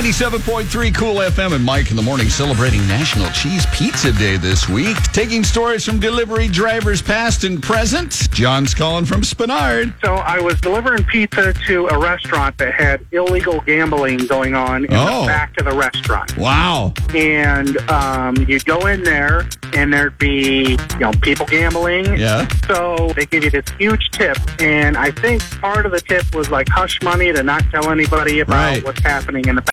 97.3 Cool FM and Mike in the morning celebrating National Cheese Pizza Day this week. Taking stories from delivery drivers past and present. John's calling from Spinard. So I was delivering pizza to a restaurant that had illegal gambling going on in Oh. the back of the restaurant. Wow. And um, you go in there, and there'd be you know people gambling. Yeah. So they give you this huge tip, and I think part of the tip was like hush money to not tell anybody about Right. what's happening in the back.